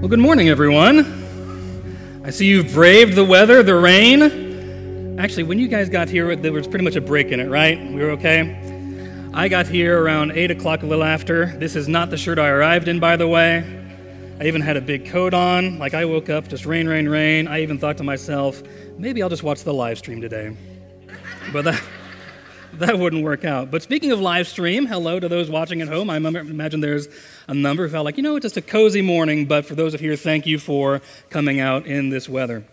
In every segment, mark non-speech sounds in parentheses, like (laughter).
Well, good morning, everyone. I see you've braved the weather, the rain. Actually, when you guys got here, there was pretty much a break in it, right? We were okay? I got here around 8 o'clock, a little after. This is not the shirt I arrived in, by the way. I even had a big coat on. Like, I woke up, just rain, rain, rain. I even thought to myself, maybe I'll just watch the live stream today. But that that wouldn't work out. But speaking of live stream, hello to those watching at home. I imagine there's a number who felt like, you know, it's just a cozy morning, but for those of you, thank you for coming out in this weather.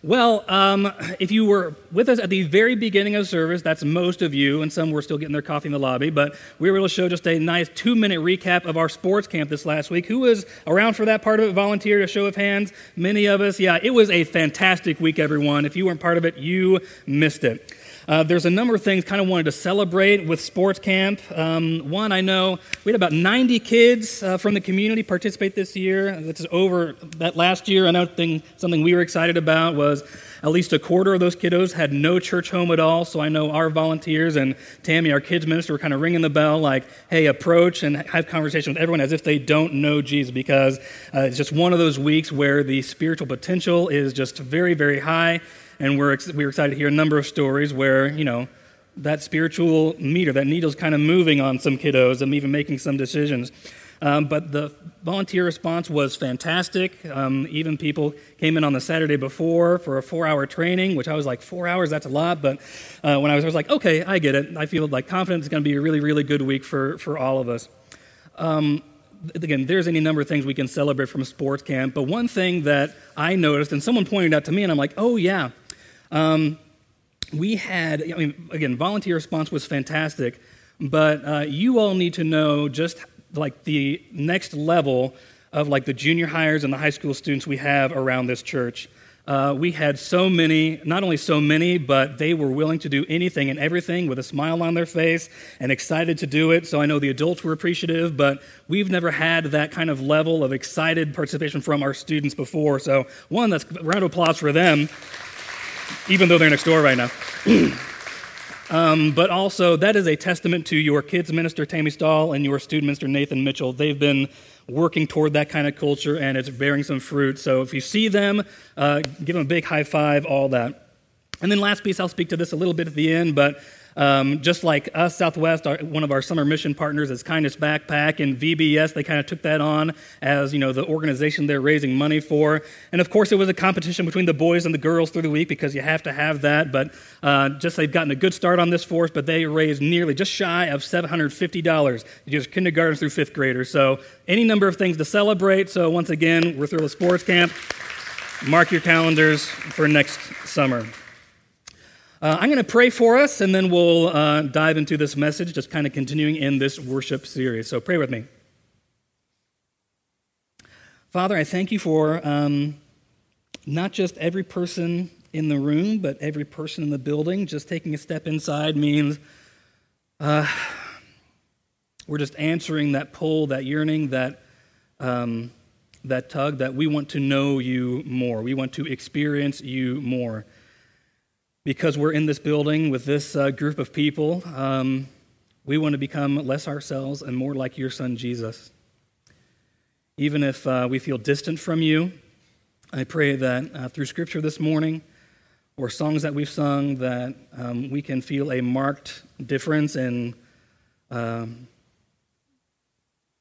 Well, um, if you were with us at the very beginning of service, that's most of you, and some were still getting their coffee in the lobby, but we were able to show just a nice two minute recap of our sports camp this last week. Who was around for that part of it? Volunteer, a show of hands? Many of us. Yeah, it was a fantastic week, everyone. If you weren't part of it, you missed it. Uh, there's a number of things kind of wanted to celebrate with sports camp. Um, one, I know we had about 90 kids uh, from the community participate this year. This is over that last year. Another thing, something we were excited about was at least a quarter of those kiddos had no church home at all. So I know our volunteers and Tammy, our kids minister, were kind of ringing the bell like, hey, approach and have conversation with everyone as if they don't know Jesus because uh, it's just one of those weeks where the spiritual potential is just very, very high and we're, ex- we're excited to hear a number of stories where, you know, that spiritual meter, that needle's kind of moving on some kiddos and even making some decisions. Um, but the volunteer response was fantastic. Um, even people came in on the Saturday before for a four hour training, which I was like, four hours, that's a lot. But uh, when I was, I was like, okay, I get it. I feel like confident it's going to be a really, really good week for, for all of us. Um, again, there's any number of things we can celebrate from sports camp. But one thing that I noticed, and someone pointed out to me, and I'm like, oh, yeah, um, we had, I mean, again, volunteer response was fantastic, but uh, you all need to know just like the next level of like the junior hires and the high school students we have around this church. Uh, we had so many, not only so many, but they were willing to do anything and everything with a smile on their face and excited to do it. So I know the adults were appreciative, but we've never had that kind of level of excited participation from our students before. So, one, that's round of applause for them even though they're next door right now. (clears throat) um, but also, that is a testament to your kids minister, Tammy Stahl, and your student minister, Nathan Mitchell. They've been working toward that kind of culture, and it's bearing some fruit. So if you see them, uh, give them a big high five, all that. And then, last piece, I'll speak to this a little bit at the end, but um, just like us, Southwest, our, one of our summer mission partners is Kindness Backpack, and VBS, they kind of took that on as you know the organization they're raising money for. And of course, it was a competition between the boys and the girls through the week because you have to have that. But uh, just they've gotten a good start on this for us, but they raised nearly just shy of $750, just kindergarten through fifth graders. So any number of things to celebrate. So once again, we're through the sports camp. Mark your calendars for next summer. Uh, I'm going to pray for us, and then we'll uh, dive into this message, just kind of continuing in this worship series. So pray with me. Father, I thank you for um, not just every person in the room, but every person in the building. Just taking a step inside means uh, we're just answering that pull, that yearning, that, um, that tug that we want to know you more. We want to experience you more because we're in this building with this uh, group of people, um, we want to become less ourselves and more like your son, Jesus. Even if uh, we feel distant from you, I pray that uh, through scripture this morning or songs that we've sung, that um, we can feel a marked difference in um,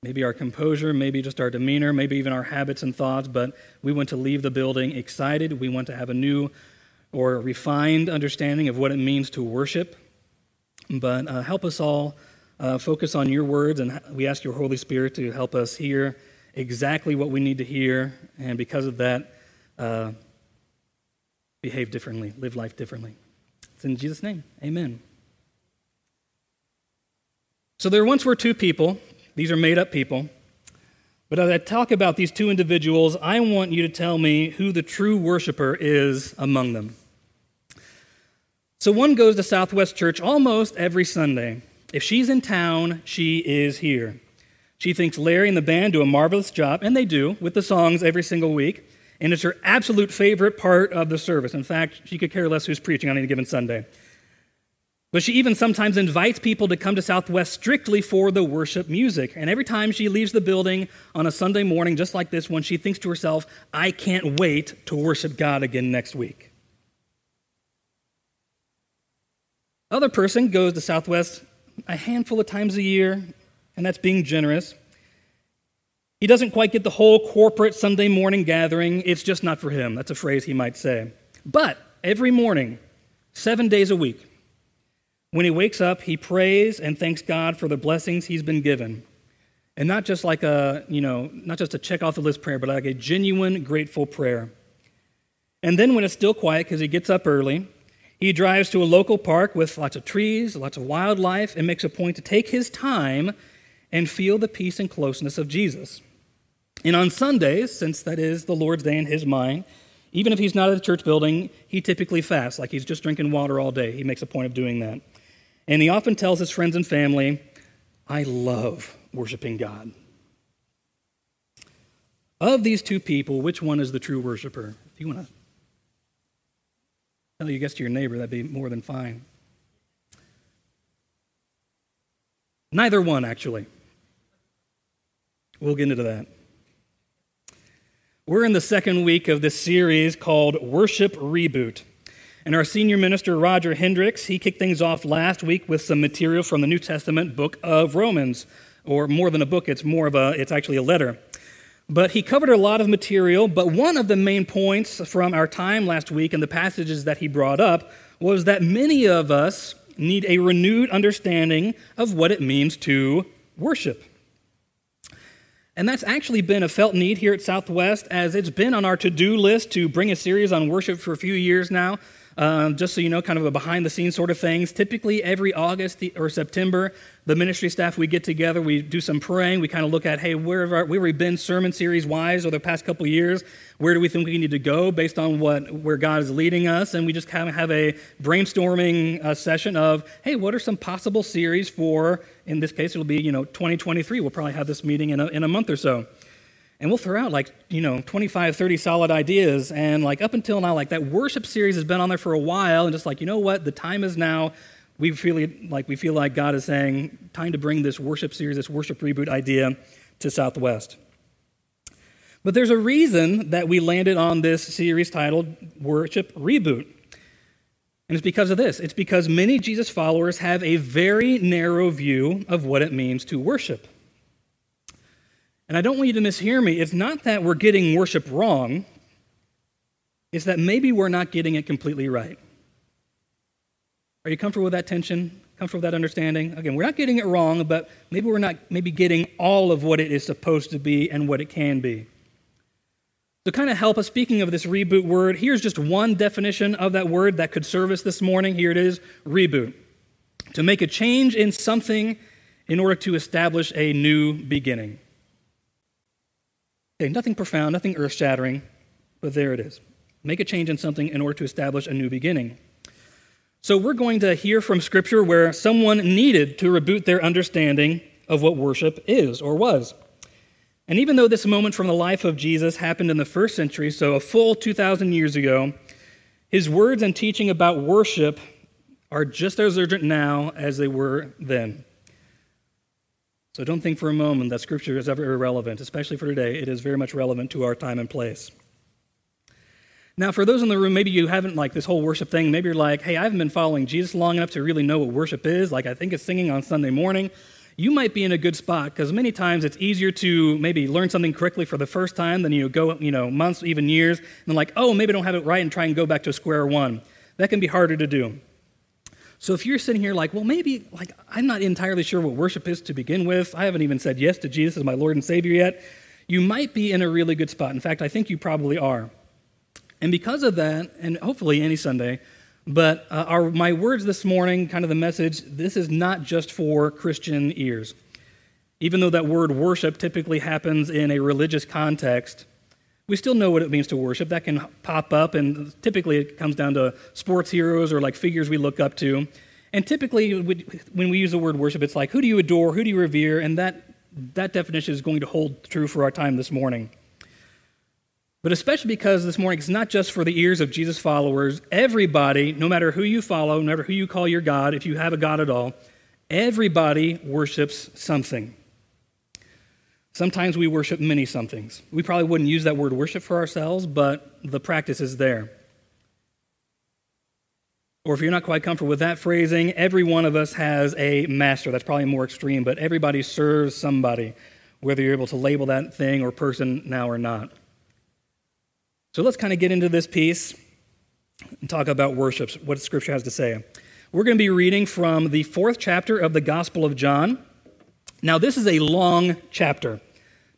maybe our composure, maybe just our demeanor, maybe even our habits and thoughts, but we want to leave the building excited. We want to have a new or a refined understanding of what it means to worship. But uh, help us all uh, focus on your words, and we ask your Holy Spirit to help us hear exactly what we need to hear, and because of that, uh, behave differently, live life differently. It's in Jesus' name. Amen. So there once were two people. These are made up people. But as I talk about these two individuals, I want you to tell me who the true worshiper is among them. So one goes to Southwest Church almost every Sunday. If she's in town, she is here. She thinks Larry and the band do a marvelous job, and they do, with the songs every single week. And it's her absolute favorite part of the service. In fact, she could care less who's preaching on any given Sunday. But she even sometimes invites people to come to Southwest strictly for the worship music. And every time she leaves the building on a Sunday morning, just like this one, she thinks to herself, I can't wait to worship God again next week. Other person goes to Southwest a handful of times a year, and that's being generous. He doesn't quite get the whole corporate Sunday morning gathering. It's just not for him. That's a phrase he might say. But every morning, seven days a week, when he wakes up, he prays and thanks God for the blessings he's been given. And not just like a, you know, not just a check off the list prayer, but like a genuine, grateful prayer. And then when it's still quiet, because he gets up early, he drives to a local park with lots of trees, lots of wildlife, and makes a point to take his time and feel the peace and closeness of Jesus. And on Sundays, since that is the Lord's day in his mind, even if he's not at the church building, he typically fasts, like he's just drinking water all day. He makes a point of doing that. And he often tells his friends and family, I love worshiping God. Of these two people, which one is the true worshiper? If you want to tell you guess to your neighbor, that'd be more than fine. Neither one, actually. We'll get into that. We're in the second week of this series called Worship Reboot. And our senior minister, Roger Hendricks, he kicked things off last week with some material from the New Testament book of Romans, or more than a book, it's more of a, it's actually a letter. But he covered a lot of material, but one of the main points from our time last week and the passages that he brought up was that many of us need a renewed understanding of what it means to worship. And that's actually been a felt need here at Southwest, as it's been on our to do list to bring a series on worship for a few years now. Um, just so you know, kind of a behind the scenes sort of things. Typically, every August or September, the ministry staff, we get together, we do some praying, we kind of look at, hey, where have, our, where have we been sermon series wise over the past couple years? Where do we think we need to go based on what, where God is leading us? And we just kind of have a brainstorming uh, session of, hey, what are some possible series for, in this case, it'll be, you know, 2023. We'll probably have this meeting in a, in a month or so and we'll throw out like you know 25 30 solid ideas. And like up until now like that worship series has been on there for a while. And just like you know what? The time is now. We feel like we feel like god is saying time to bring this worship series this worship reboot idea to southwest. But there's a reason that we landed on this series titled worship reboot. And it's because of this. It's because many jesus followers have a very narrow view of what it means to worship and I don't want you to mishear me. It's not that we're getting worship wrong, it's that maybe we're not getting it completely right. Are you comfortable with that tension? Comfortable with that understanding? Again, we're not getting it wrong, but maybe we're not maybe getting all of what it is supposed to be and what it can be. To kind of help us, speaking of this reboot word, here's just one definition of that word that could serve us this morning. Here it is reboot. To make a change in something in order to establish a new beginning. Okay, nothing profound, nothing earth shattering, but there it is. Make a change in something in order to establish a new beginning. So, we're going to hear from Scripture where someone needed to reboot their understanding of what worship is or was. And even though this moment from the life of Jesus happened in the first century, so a full 2,000 years ago, his words and teaching about worship are just as urgent now as they were then. So don't think for a moment that Scripture is ever irrelevant, especially for today. It is very much relevant to our time and place. Now, for those in the room, maybe you haven't like this whole worship thing. Maybe you're like, hey, I haven't been following Jesus long enough to really know what worship is. Like, I think it's singing on Sunday morning. You might be in a good spot because many times it's easier to maybe learn something correctly for the first time than you go, you know, months, even years, and then like, oh, maybe I don't have it right and try and go back to square one. That can be harder to do. So if you're sitting here like, well, maybe like I'm not entirely sure what worship is to begin with. I haven't even said yes to Jesus as my Lord and Savior yet. You might be in a really good spot. In fact, I think you probably are. And because of that, and hopefully any Sunday, but uh, our, my words this morning, kind of the message, this is not just for Christian ears. Even though that word worship typically happens in a religious context, we still know what it means to worship. That can pop up, and typically it comes down to sports heroes or like figures we look up to. And typically, when we use the word worship, it's like, who do you adore? Who do you revere? And that, that definition is going to hold true for our time this morning. But especially because this morning it's not just for the ears of Jesus followers. Everybody, no matter who you follow, no matter who you call your God, if you have a God at all, everybody worships something. Sometimes we worship many somethings. We probably wouldn't use that word worship for ourselves, but the practice is there. Or if you're not quite comfortable with that phrasing, every one of us has a master. That's probably more extreme, but everybody serves somebody, whether you're able to label that thing or person now or not. So let's kind of get into this piece and talk about worship, what Scripture has to say. We're going to be reading from the fourth chapter of the Gospel of John. Now, this is a long chapter.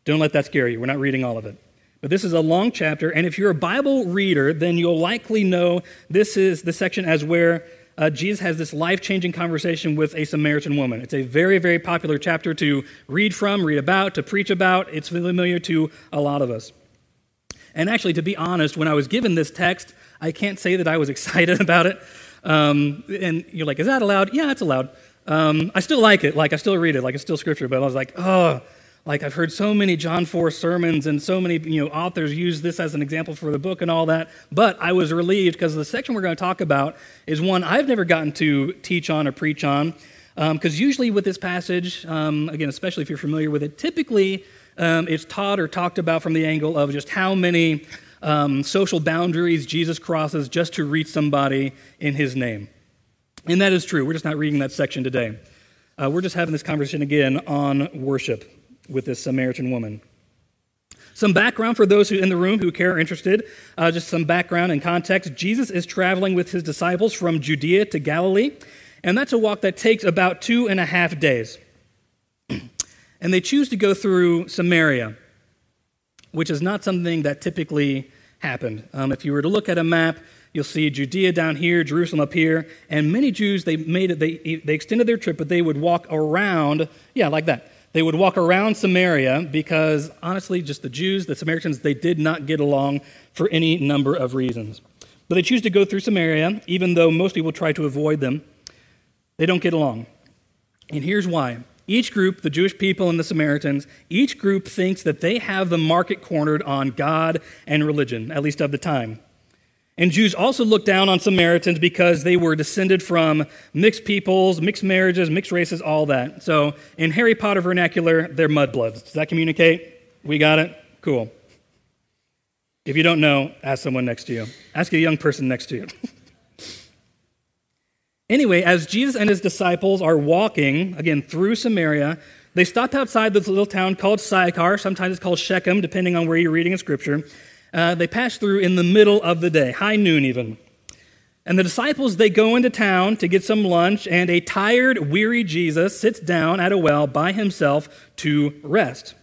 Don't let that scare you. We're not reading all of it. But this is a long chapter, and if you're a Bible reader, then you'll likely know this is the section as where uh, Jesus has this life changing conversation with a Samaritan woman. It's a very, very popular chapter to read from, read about, to preach about. It's familiar to a lot of us. And actually, to be honest, when I was given this text, I can't say that I was (laughs) excited about it. Um, and you're like, is that allowed? Yeah, it's allowed. Um, I still like it. Like, I still read it. Like, it's still scripture. But I was like, oh, like I've heard so many John 4 sermons and so many you know, authors use this as an example for the book and all that. But I was relieved because the section we're going to talk about is one I've never gotten to teach on or preach on. Because um, usually with this passage, um, again, especially if you're familiar with it, typically um, it's taught or talked about from the angle of just how many um, social boundaries Jesus crosses just to reach somebody in his name. And that is true. We're just not reading that section today. Uh, we're just having this conversation again on worship with this Samaritan woman. Some background for those who in the room who care or interested, uh, just some background and context. Jesus is traveling with his disciples from Judea to Galilee, and that's a walk that takes about two and a half days. (clears throat) and they choose to go through Samaria, which is not something that typically happened. Um, if you were to look at a map, you'll see Judea down here, Jerusalem up here, and many Jews they made it. They they extended their trip, but they would walk around, yeah, like that. They would walk around Samaria because, honestly, just the Jews, the Samaritans, they did not get along for any number of reasons. But they choose to go through Samaria, even though most people try to avoid them. They don't get along. And here's why. Each group, the Jewish people and the Samaritans, each group thinks that they have the market cornered on God and religion, at least of the time. And Jews also looked down on Samaritans because they were descended from mixed peoples, mixed marriages, mixed races, all that. So in Harry Potter vernacular, they're mudbloods. Does that communicate? We got it? Cool. If you don't know, ask someone next to you. Ask a young person next to you. (laughs) anyway, as Jesus and his disciples are walking, again, through Samaria, they stop outside this little town called Sychar. Sometimes it's called Shechem, depending on where you're reading in Scripture uh, they pass through in the middle of the day, high noon even. And the disciples, they go into town to get some lunch, and a tired, weary Jesus sits down at a well by himself to rest.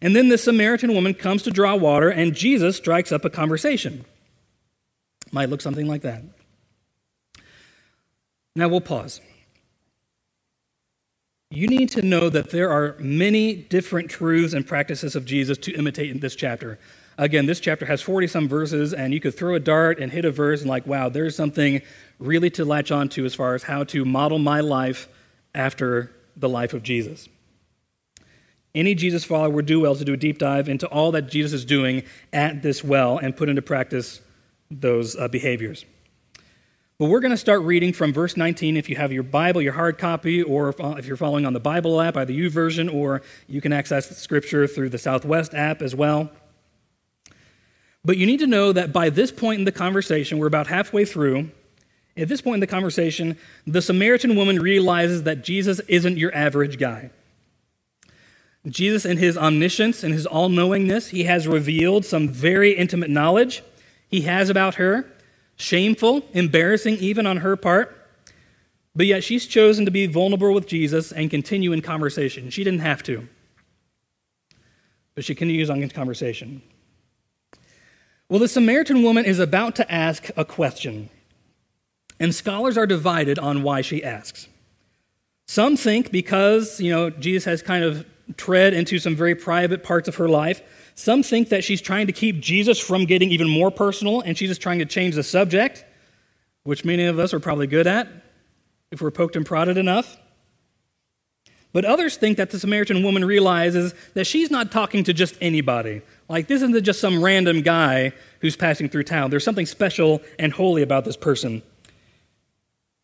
And then the Samaritan woman comes to draw water, and Jesus strikes up a conversation. Might look something like that. Now we'll pause. You need to know that there are many different truths and practices of Jesus to imitate in this chapter. Again, this chapter has 40 some verses, and you could throw a dart and hit a verse and, like, wow, there's something really to latch onto as far as how to model my life after the life of Jesus. Any Jesus follower would do well to do a deep dive into all that Jesus is doing at this well and put into practice those uh, behaviors. But we're going to start reading from verse 19. If you have your Bible, your hard copy, or if, uh, if you're following on the Bible app, either U YouVersion, or you can access the scripture through the Southwest app as well. But you need to know that by this point in the conversation, we're about halfway through. At this point in the conversation, the Samaritan woman realizes that Jesus isn't your average guy. Jesus, in his omniscience and his all knowingness, he has revealed some very intimate knowledge he has about her, shameful, embarrassing even on her part. But yet she's chosen to be vulnerable with Jesus and continue in conversation. She didn't have to, but she continues on in conversation. Well, the Samaritan woman is about to ask a question, and scholars are divided on why she asks. Some think because, you know, Jesus has kind of tread into some very private parts of her life. Some think that she's trying to keep Jesus from getting even more personal and she's just trying to change the subject, which many of us are probably good at if we're poked and prodded enough. But others think that the Samaritan woman realizes that she's not talking to just anybody. Like, this isn't just some random guy who's passing through town. There's something special and holy about this person.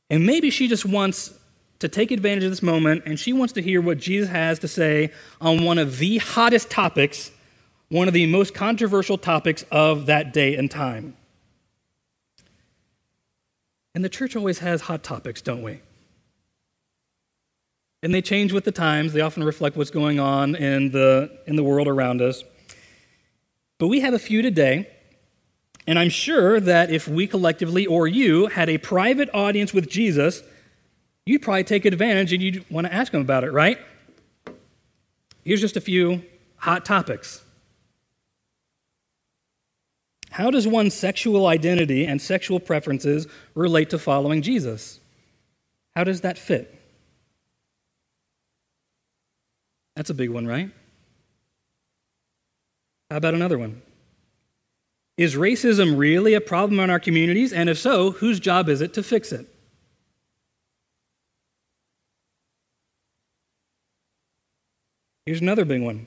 And maybe she just wants to take advantage of this moment and she wants to hear what Jesus has to say on one of the hottest topics, one of the most controversial topics of that day and time. And the church always has hot topics, don't we? And they change with the times. They often reflect what's going on in the, in the world around us. But we have a few today. And I'm sure that if we collectively or you had a private audience with Jesus, you'd probably take advantage and you'd want to ask him about it, right? Here's just a few hot topics. How does one's sexual identity and sexual preferences relate to following Jesus? How does that fit? That's a big one, right? How about another one? Is racism really a problem in our communities? And if so, whose job is it to fix it? Here's another big one.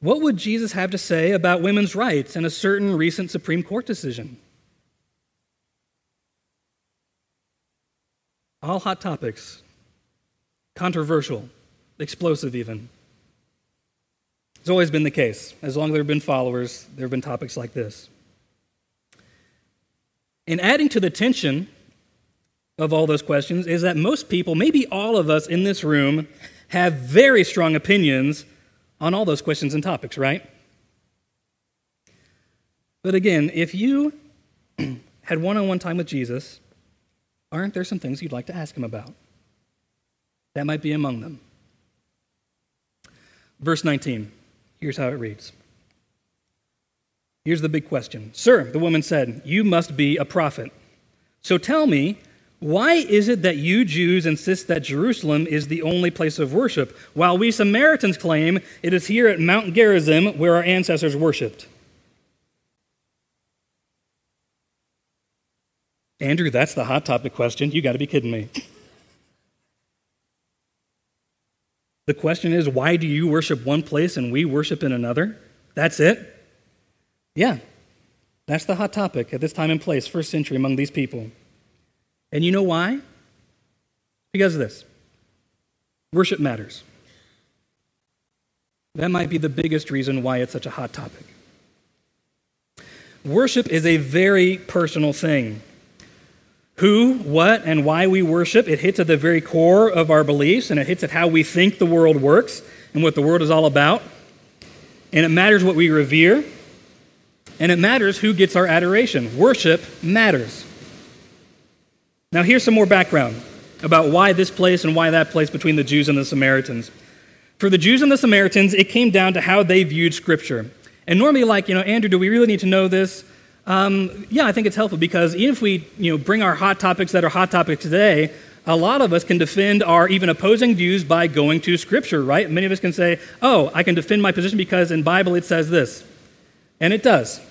What would Jesus have to say about women's rights in a certain recent Supreme Court decision? All hot topics, controversial, explosive, even. It's always been the case. As long as there have been followers, there have been topics like this. And adding to the tension of all those questions is that most people, maybe all of us in this room, have very strong opinions on all those questions and topics, right? But again, if you (clears throat) had one on one time with Jesus, aren't there some things you'd like to ask him about? That might be among them. Verse 19, here's how it reads. Here's the big question Sir, the woman said, you must be a prophet. So tell me, why is it that you Jews insist that Jerusalem is the only place of worship, while we Samaritans claim it is here at Mount Gerizim where our ancestors worshiped? Andrew, that's the hot topic question. You got to be kidding me. (laughs) The question is, why do you worship one place and we worship in another? That's it? Yeah, that's the hot topic at this time and place, first century among these people. And you know why? Because of this worship matters. That might be the biggest reason why it's such a hot topic. Worship is a very personal thing. Who, what, and why we worship, it hits at the very core of our beliefs and it hits at how we think the world works and what the world is all about. And it matters what we revere, and it matters who gets our adoration. Worship matters. Now, here's some more background about why this place and why that place between the Jews and the Samaritans. For the Jews and the Samaritans, it came down to how they viewed Scripture. And normally, like, you know, Andrew, do we really need to know this? Um, yeah, I think it's helpful because even if we, you know, bring our hot topics that are hot topics today, a lot of us can defend our even opposing views by going to Scripture, right? Many of us can say, oh, I can defend my position because in Bible it says this. And it does.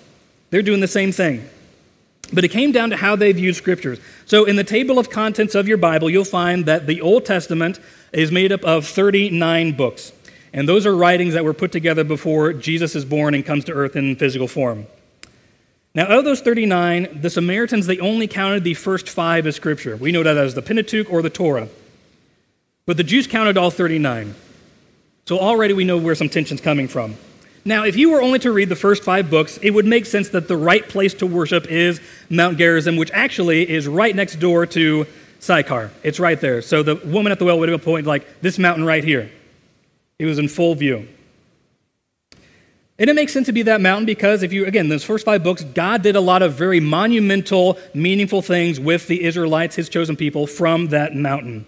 They're doing the same thing. But it came down to how they viewed scriptures. So, in the table of contents of your Bible, you'll find that the Old Testament is made up of 39 books. And those are writings that were put together before Jesus is born and comes to earth in physical form. Now, of those 39, the Samaritans, they only counted the first five as scripture. We know that as the Pentateuch or the Torah. But the Jews counted all 39. So already we know where some tension's coming from. Now, if you were only to read the first five books, it would make sense that the right place to worship is Mount Gerizim, which actually is right next door to Sychar. It's right there. So the woman at the well would have pointed like this mountain right here. It was in full view. And it makes sense to be that mountain because if you, again, those first five books, God did a lot of very monumental, meaningful things with the Israelites, his chosen people, from that mountain.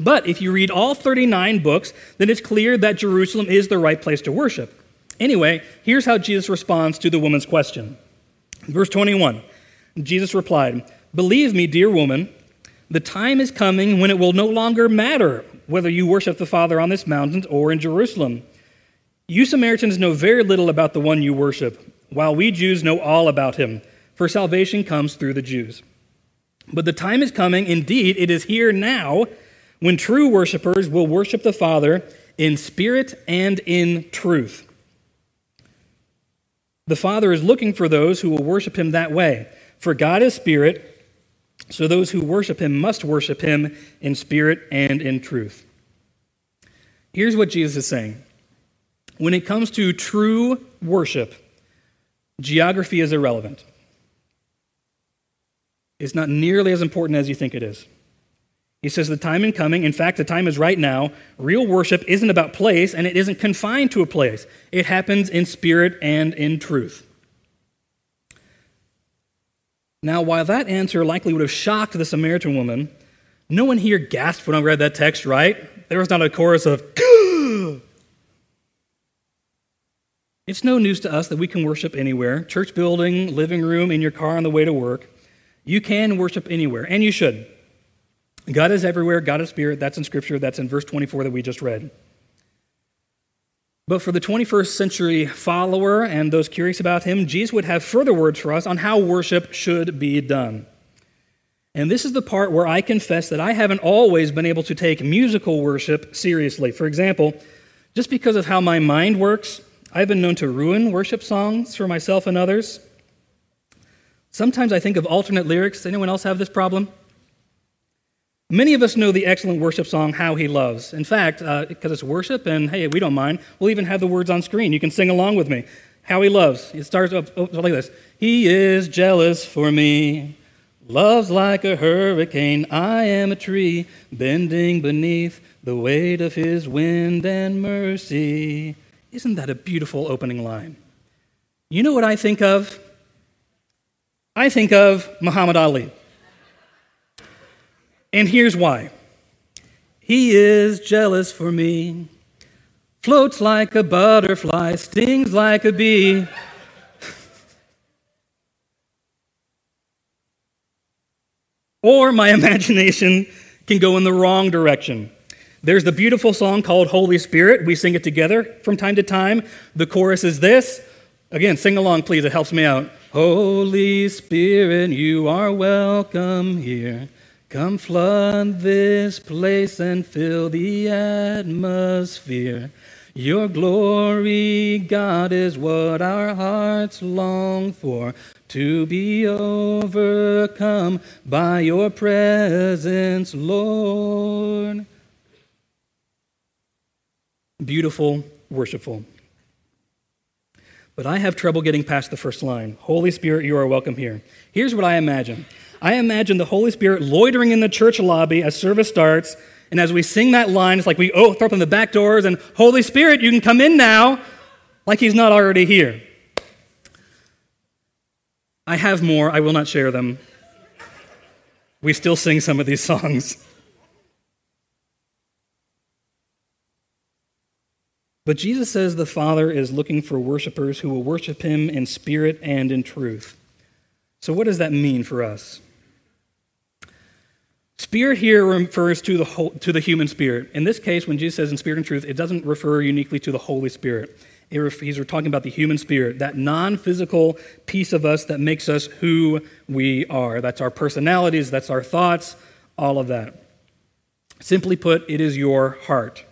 But if you read all 39 books, then it's clear that Jerusalem is the right place to worship. Anyway, here's how Jesus responds to the woman's question. Verse 21 Jesus replied, Believe me, dear woman, the time is coming when it will no longer matter whether you worship the Father on this mountain or in Jerusalem. You Samaritans know very little about the one you worship, while we Jews know all about him, for salvation comes through the Jews. But the time is coming, indeed, it is here now when true worshipers will worship the Father in spirit and in truth. The Father is looking for those who will worship him that way. For God is spirit, so those who worship him must worship him in spirit and in truth. Here's what Jesus is saying when it comes to true worship, geography is irrelevant. It's not nearly as important as you think it is. He says the time is coming, in fact, the time is right now. Real worship isn't about place and it isn't confined to a place, it happens in spirit and in truth. Now, while that answer likely would have shocked the Samaritan woman, no one here gasped when I read that text, right? There was not a chorus of, (gasps) It's no news to us that we can worship anywhere church building, living room, in your car on the way to work. You can worship anywhere, and you should. God is everywhere, God is spirit. That's in Scripture. That's in verse 24 that we just read. But for the 21st century follower and those curious about him, Jesus would have further words for us on how worship should be done. And this is the part where I confess that I haven't always been able to take musical worship seriously. For example, just because of how my mind works, I've been known to ruin worship songs for myself and others. Sometimes I think of alternate lyrics. Anyone else have this problem? Many of us know the excellent worship song, How He Loves. In fact, because uh, it's worship, and hey, we don't mind, we'll even have the words on screen. You can sing along with me. How He Loves. It starts up oh, like this He is jealous for me, loves like a hurricane. I am a tree bending beneath the weight of His wind and mercy. Isn't that a beautiful opening line? You know what I think of? I think of Muhammad Ali. And here's why He is jealous for me, floats like a butterfly, stings like a bee. (laughs) or my (laughs) imagination can go in the wrong direction. There's the beautiful song called Holy Spirit. We sing it together from time to time. The chorus is this. Again, sing along, please. It helps me out. Holy Spirit, you are welcome here. Come flood this place and fill the atmosphere. Your glory, God, is what our hearts long for, to be overcome by your presence, Lord. Beautiful, worshipful. But I have trouble getting past the first line Holy Spirit, you are welcome here. Here's what I imagine I imagine the Holy Spirit loitering in the church lobby as service starts. And as we sing that line, it's like we oh, throw open the back doors and, Holy Spirit, you can come in now, like he's not already here. I have more. I will not share them. We still sing some of these (laughs) songs. But Jesus says the Father is looking for worshipers who will worship him in spirit and in truth. So, what does that mean for us? Spirit here refers to the, whole, to the human spirit. In this case, when Jesus says in spirit and truth, it doesn't refer uniquely to the Holy Spirit. He's talking about the human spirit, that non physical piece of us that makes us who we are. That's our personalities, that's our thoughts, all of that. Simply put, it is your heart.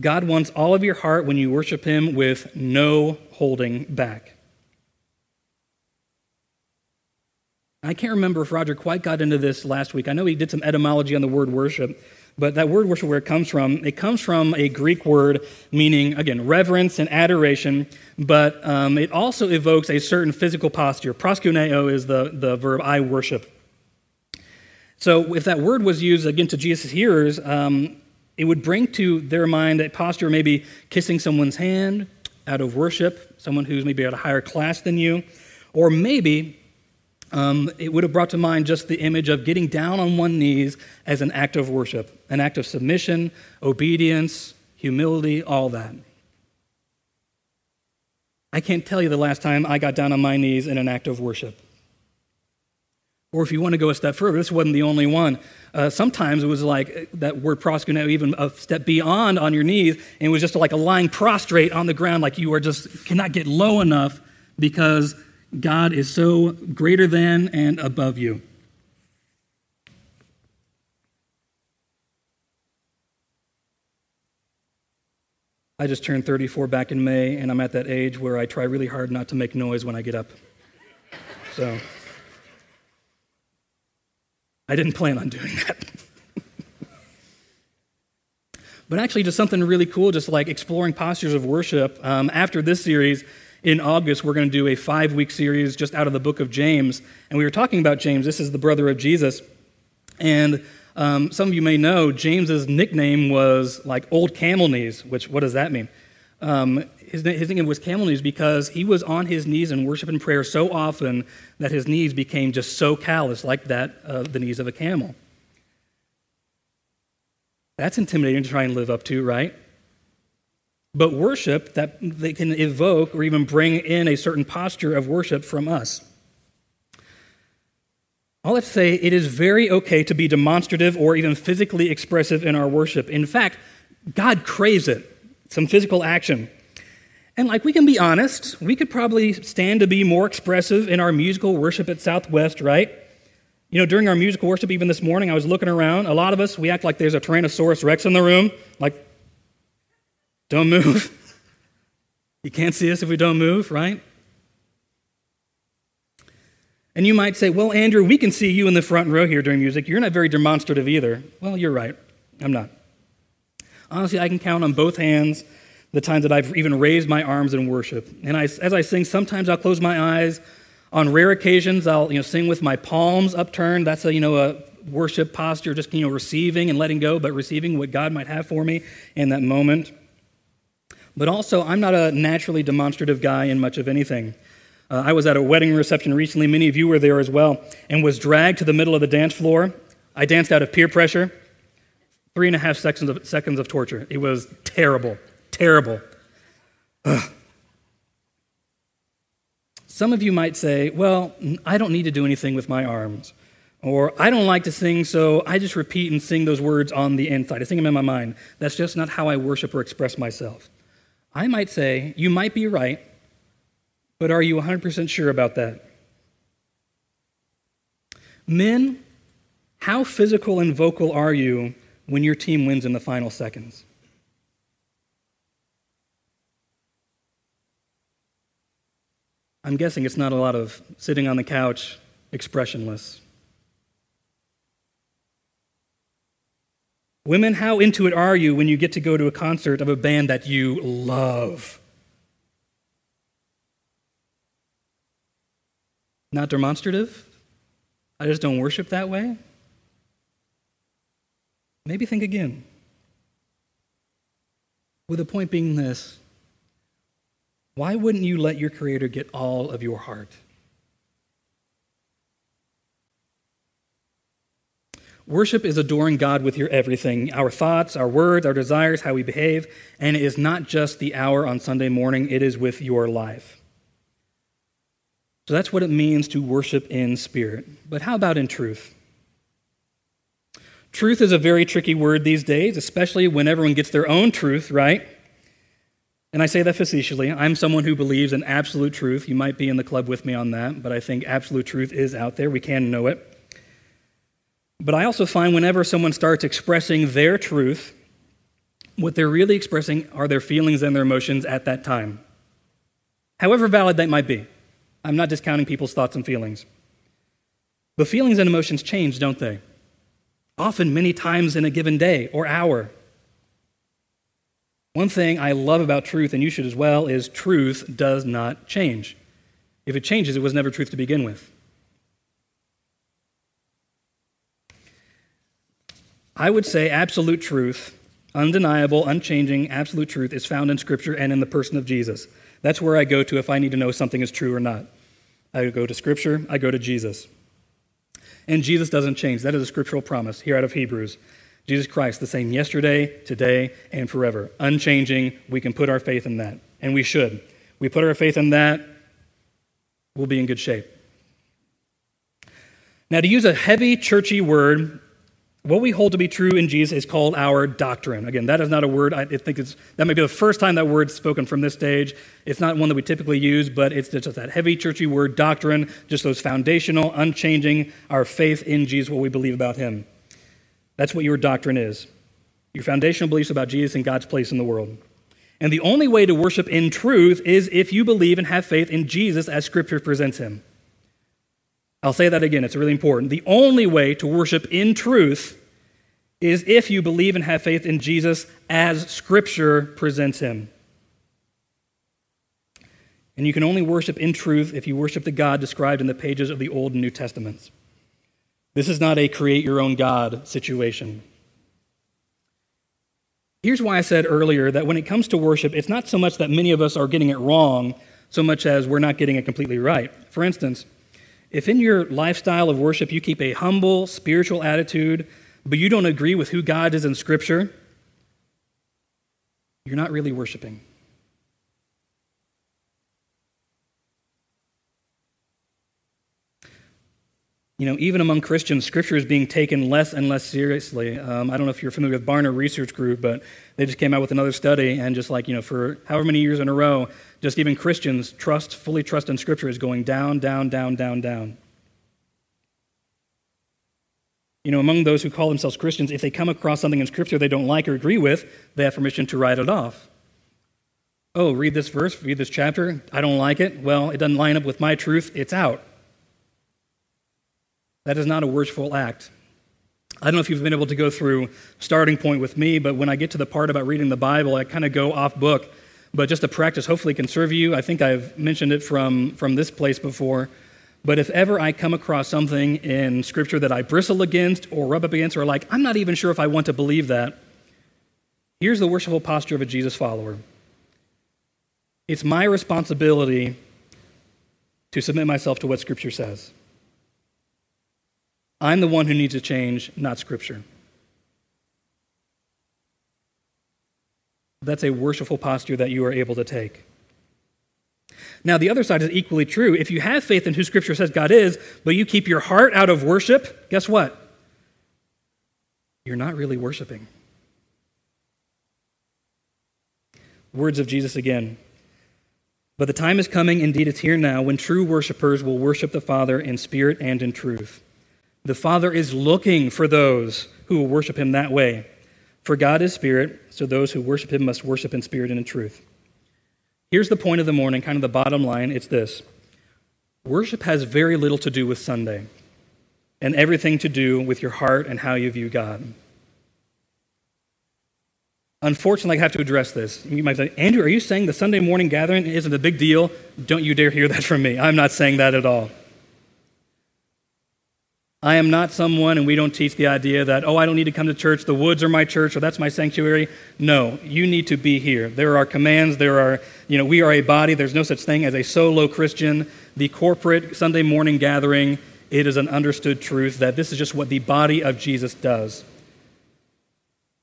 God wants all of your heart when you worship Him with no holding back. I can't remember if Roger quite got into this last week. I know he did some etymology on the word worship, but that word worship, where it comes from, it comes from a Greek word meaning, again, reverence and adoration, but um, it also evokes a certain physical posture. Proskuneo is the, the verb I worship. So if that word was used, again, to Jesus' hearers, um, it would bring to their mind a posture maybe kissing someone's hand out of worship, someone who's maybe at a higher class than you, or maybe um, it would have brought to mind just the image of getting down on one knees as an act of worship, an act of submission, obedience, humility, all that. I can't tell you the last time I got down on my knees in an act of worship. Or if you want to go a step further, this wasn't the only one. Uh, sometimes it was like uh, that word proskuneo, even a step beyond on your knees, and it was just like a lying prostrate on the ground, like you are just cannot get low enough because God is so greater than and above you. I just turned 34 back in May, and I'm at that age where I try really hard not to make noise when I get up. So. I didn't plan on doing that. (laughs) but actually, just something really cool, just like exploring postures of worship. Um, after this series, in August, we're going to do a five week series just out of the book of James. And we were talking about James. This is the brother of Jesus. And um, some of you may know James's nickname was like Old Camel Knees, which, what does that mean? Um, his, his nickname was Camel Knees because he was on his knees in worship and prayer so often that his knees became just so callous, like that uh, the knees of a camel. That's intimidating to try and live up to, right? But worship that they can evoke or even bring in a certain posture of worship from us. I'll let's say it is very okay to be demonstrative or even physically expressive in our worship. In fact, God craves it, some physical action. And like we can be honest, we could probably stand to be more expressive in our musical worship at Southwest, right? You know, during our musical worship, even this morning, I was looking around. A lot of us, we act like there's a Tyrannosaurus Rex in the room. Like, don't move. (laughs) You can't see us if we don't move, right? And you might say, Well, Andrew, we can see you in the front row here during music. You're not very demonstrative either. Well, you're right. I'm not. Honestly, I can count on both hands the times that I've even raised my arms in worship. And I, as I sing, sometimes I'll close my eyes. On rare occasions, I'll you know, sing with my palms upturned. That's a, you know, a worship posture, just you know, receiving and letting go, but receiving what God might have for me in that moment. But also, I'm not a naturally demonstrative guy in much of anything. Uh, I was at a wedding reception recently, many of you were there as well, and was dragged to the middle of the dance floor. I danced out of peer pressure. Three and a half seconds of, seconds of torture. It was terrible, terrible. Ugh. Some of you might say, well, I don't need to do anything with my arms. Or I don't like to sing, so I just repeat and sing those words on the inside. I sing them in my mind. That's just not how I worship or express myself. I might say, you might be right, but are you 100% sure about that? Men, how physical and vocal are you when your team wins in the final seconds? I'm guessing it's not a lot of sitting on the couch expressionless. Women, how into it are you when you get to go to a concert of a band that you love? Not demonstrative? I just don't worship that way? Maybe think again. With the point being this why wouldn't you let your Creator get all of your heart? Worship is adoring God with your everything our thoughts, our words, our desires, how we behave, and it is not just the hour on Sunday morning, it is with your life. So that's what it means to worship in spirit. But how about in truth? Truth is a very tricky word these days, especially when everyone gets their own truth, right? And I say that facetiously. I'm someone who believes in absolute truth. You might be in the club with me on that, but I think absolute truth is out there. We can know it. But I also find whenever someone starts expressing their truth, what they're really expressing are their feelings and their emotions at that time, however valid that might be. I'm not discounting people's thoughts and feelings. But feelings and emotions change, don't they? Often, many times in a given day or hour. One thing I love about truth, and you should as well, is truth does not change. If it changes, it was never truth to begin with. I would say absolute truth, undeniable, unchanging, absolute truth is found in Scripture and in the person of Jesus. That's where I go to if I need to know something is true or not. I go to Scripture, I go to Jesus. And Jesus doesn't change. That is a scriptural promise here out of Hebrews. Jesus Christ, the same yesterday, today, and forever. Unchanging. We can put our faith in that. And we should. We put our faith in that, we'll be in good shape. Now, to use a heavy, churchy word, what we hold to be true in Jesus is called our doctrine. Again, that is not a word. I think it's, that may be the first time that word's spoken from this stage. It's not one that we typically use, but it's just that heavy, churchy word, doctrine, just those foundational, unchanging, our faith in Jesus, what we believe about him. That's what your doctrine is. Your foundational beliefs about Jesus and God's place in the world. And the only way to worship in truth is if you believe and have faith in Jesus as Scripture presents him. I'll say that again, it's really important. The only way to worship in truth is if you believe and have faith in Jesus as Scripture presents him. And you can only worship in truth if you worship the God described in the pages of the Old and New Testaments. This is not a create your own God situation. Here's why I said earlier that when it comes to worship, it's not so much that many of us are getting it wrong, so much as we're not getting it completely right. For instance, if in your lifestyle of worship you keep a humble spiritual attitude, but you don't agree with who God is in Scripture, you're not really worshiping. You know, even among Christians, Scripture is being taken less and less seriously. Um, I don't know if you're familiar with Barna Research Group, but they just came out with another study, and just like, you know, for however many years in a row, just even Christians trust, fully trust in Scripture is going down, down, down, down, down. You know, among those who call themselves Christians, if they come across something in Scripture they don't like or agree with, they have permission to write it off. Oh, read this verse, read this chapter. I don't like it. Well, it doesn't line up with my truth. It's out. That is not a worshipful act. I don't know if you've been able to go through starting point with me, but when I get to the part about reading the Bible, I kind of go off book. But just a practice hopefully can serve you. I think I've mentioned it from, from this place before. But if ever I come across something in Scripture that I bristle against or rub up against or like, I'm not even sure if I want to believe that, here's the worshipful posture of a Jesus follower it's my responsibility to submit myself to what Scripture says. I'm the one who needs to change, not Scripture. That's a worshipful posture that you are able to take. Now, the other side is equally true. If you have faith in who Scripture says God is, but you keep your heart out of worship, guess what? You're not really worshiping. Words of Jesus again. But the time is coming, indeed it's here now, when true worshipers will worship the Father in spirit and in truth. The Father is looking for those who will worship him that way. For God is spirit, so those who worship him must worship in spirit and in truth. Here's the point of the morning, kind of the bottom line it's this worship has very little to do with Sunday, and everything to do with your heart and how you view God. Unfortunately, I have to address this. You might say, Andrew, are you saying the Sunday morning gathering isn't a big deal? Don't you dare hear that from me. I'm not saying that at all. I am not someone, and we don't teach the idea that, oh, I don't need to come to church, the woods are my church, or that's my sanctuary. No, you need to be here. There are commands, there are, you know, we are a body. There's no such thing as a solo Christian. The corporate Sunday morning gathering, it is an understood truth that this is just what the body of Jesus does.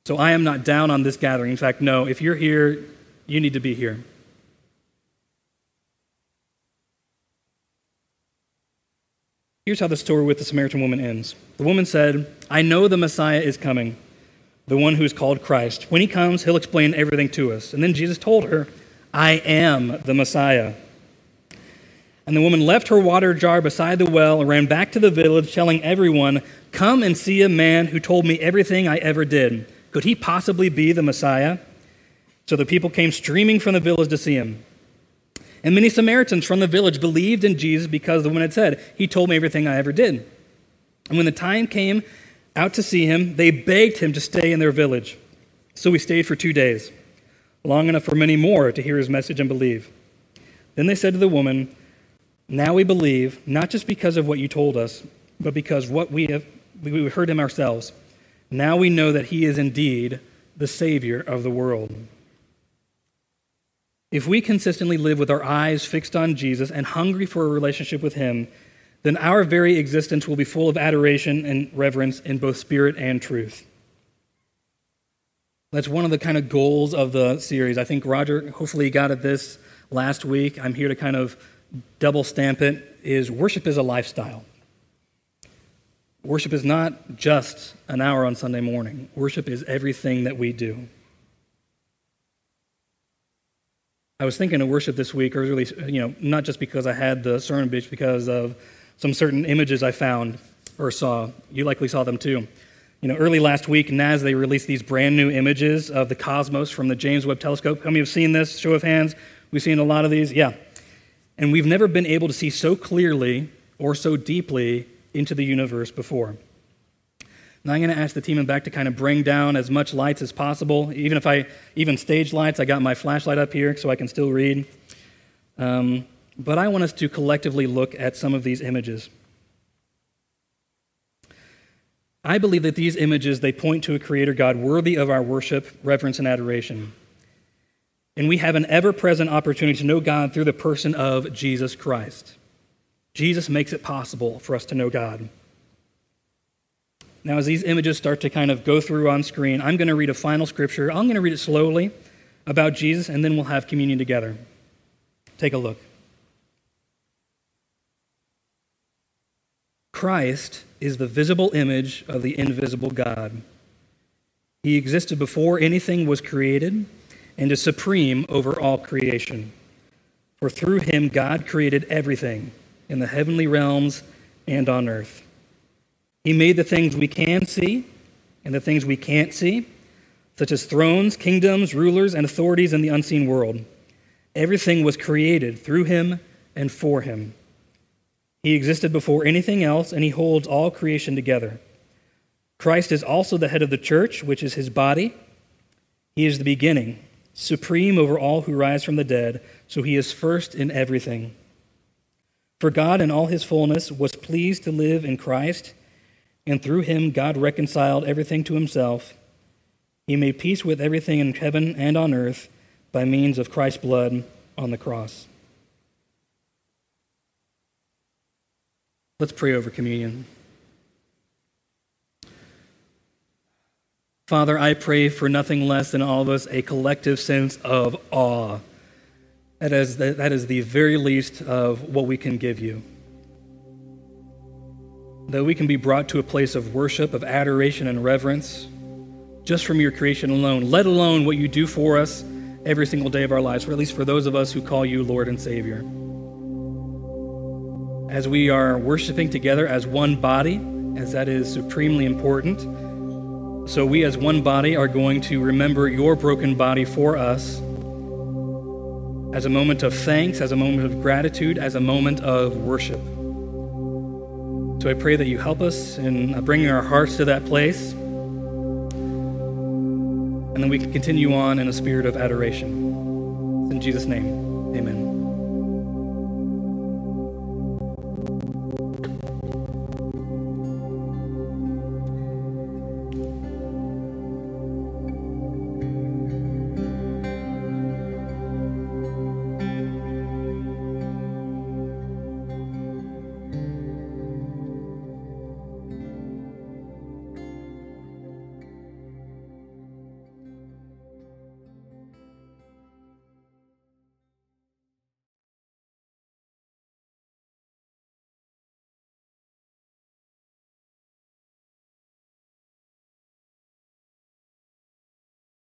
So I am not down on this gathering. In fact, no, if you're here, you need to be here. Here's how the story with the Samaritan woman ends. The woman said, I know the Messiah is coming, the one who is called Christ. When he comes, he'll explain everything to us. And then Jesus told her, I am the Messiah. And the woman left her water jar beside the well and ran back to the village, telling everyone, Come and see a man who told me everything I ever did. Could he possibly be the Messiah? So the people came streaming from the village to see him. And many Samaritans from the village believed in Jesus because the woman had said, He told me everything I ever did. And when the time came out to see him, they begged him to stay in their village. So he stayed for two days, long enough for many more to hear his message and believe. Then they said to the woman, Now we believe, not just because of what you told us, but because what we have we heard him ourselves. Now we know that he is indeed the Savior of the world. If we consistently live with our eyes fixed on Jesus and hungry for a relationship with Him, then our very existence will be full of adoration and reverence in both spirit and truth. That's one of the kind of goals of the series. I think Roger hopefully got at this last week. I'm here to kind of double stamp it is worship is a lifestyle. Worship is not just an hour on Sunday morning. Worship is everything that we do. I was thinking of worship this week, or really, you know, not just because I had the sermon pitch, because of some certain images I found or saw. You likely saw them too. You know, early last week, NASA, they released these brand new images of the cosmos from the James Webb Telescope. How many have seen this? Show of hands. We've seen a lot of these. Yeah. And we've never been able to see so clearly or so deeply into the universe before. Now I'm going to ask the team in back to kind of bring down as much lights as possible. Even if I, even stage lights, I got my flashlight up here so I can still read. Um, but I want us to collectively look at some of these images. I believe that these images, they point to a creator God worthy of our worship, reverence, and adoration. And we have an ever present opportunity to know God through the person of Jesus Christ. Jesus makes it possible for us to know God. Now, as these images start to kind of go through on screen, I'm going to read a final scripture. I'm going to read it slowly about Jesus, and then we'll have communion together. Take a look. Christ is the visible image of the invisible God. He existed before anything was created and is supreme over all creation. For through him, God created everything in the heavenly realms and on earth. He made the things we can see and the things we can't see, such as thrones, kingdoms, rulers, and authorities in the unseen world. Everything was created through him and for him. He existed before anything else, and he holds all creation together. Christ is also the head of the church, which is his body. He is the beginning, supreme over all who rise from the dead, so he is first in everything. For God, in all his fullness, was pleased to live in Christ, and through him God reconciled everything to himself. He made peace with everything in heaven and on earth by means of Christ's blood on the cross. Let's pray over communion. Father, I pray for nothing less than all of us a collective sense of awe. That is, that is the very least of what we can give you. That we can be brought to a place of worship, of adoration, and reverence just from your creation alone, let alone what you do for us every single day of our lives, or at least for those of us who call you Lord and Savior as we are worshiping together as one body, as that is supremely important. So, we as one body are going to remember your broken body for us as a moment of thanks, as a moment of gratitude, as a moment of worship. So, I pray that you help us in bringing our hearts to that place. And then we can continue on in a spirit of adoration. In Jesus' name.